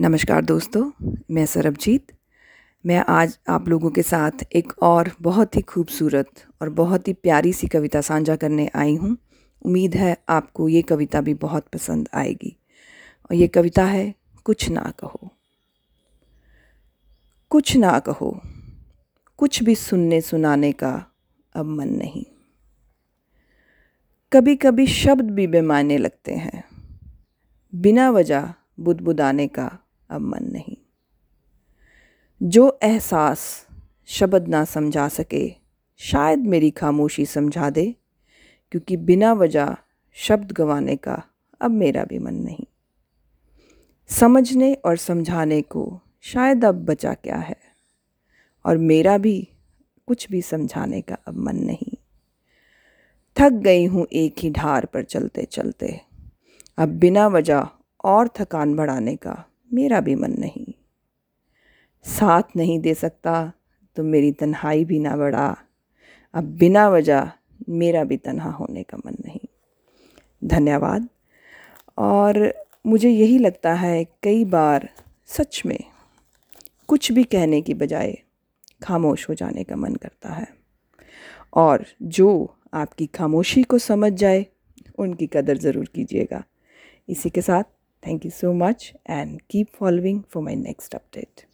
नमस्कार दोस्तों, मैं सरबजीत। मैं आज आप लोगों के साथ एक और बहुत ही खूबसूरत और बहुत ही प्यारी सी कविता साझा करने आई हूँ। उम्मीद है आपको ये कविता भी बहुत पसंद आएगी। और ये कविता है, कुछ ना कहो। कुछ ना कहो, कुछ भी सुनने सुनाने का अब मन नहीं। कभी कभी शब्द भी बेमाने लगते हैं। बिना वजह बुदबुदाने का अब मन नहीं। जो एहसास शब्द ना समझा सके, शायद मेरी खामोशी समझा दे, क्योंकि बिना वजह शब्द गंवाने का अब मेरा भी मन नहीं। समझने और समझाने को शायद अब बचा क्या है, और मेरा भी कुछ भी समझाने का अब मन नहीं। थक गई हूँ एक ही ढार पर चलते चलते अब बिना वजह और थकान बढ़ाने का मेरा भी मन नहीं। साथ नहीं दे सकता तो मेरी तन्हाई भी ना बढ़ा। अब बिना वजह मेरा भी तन्हा होने का मन नहीं। धन्यवाद। और मुझे यही लगता है कई बार सच में कुछ भी कहने की बजाय खामोश हो जाने का मन करता है। और जो आपकी खामोशी को समझ जाए, उनकी कदर ज़रूर कीजिएगा। इसी के साथ Thank you so much and keep following for my next update.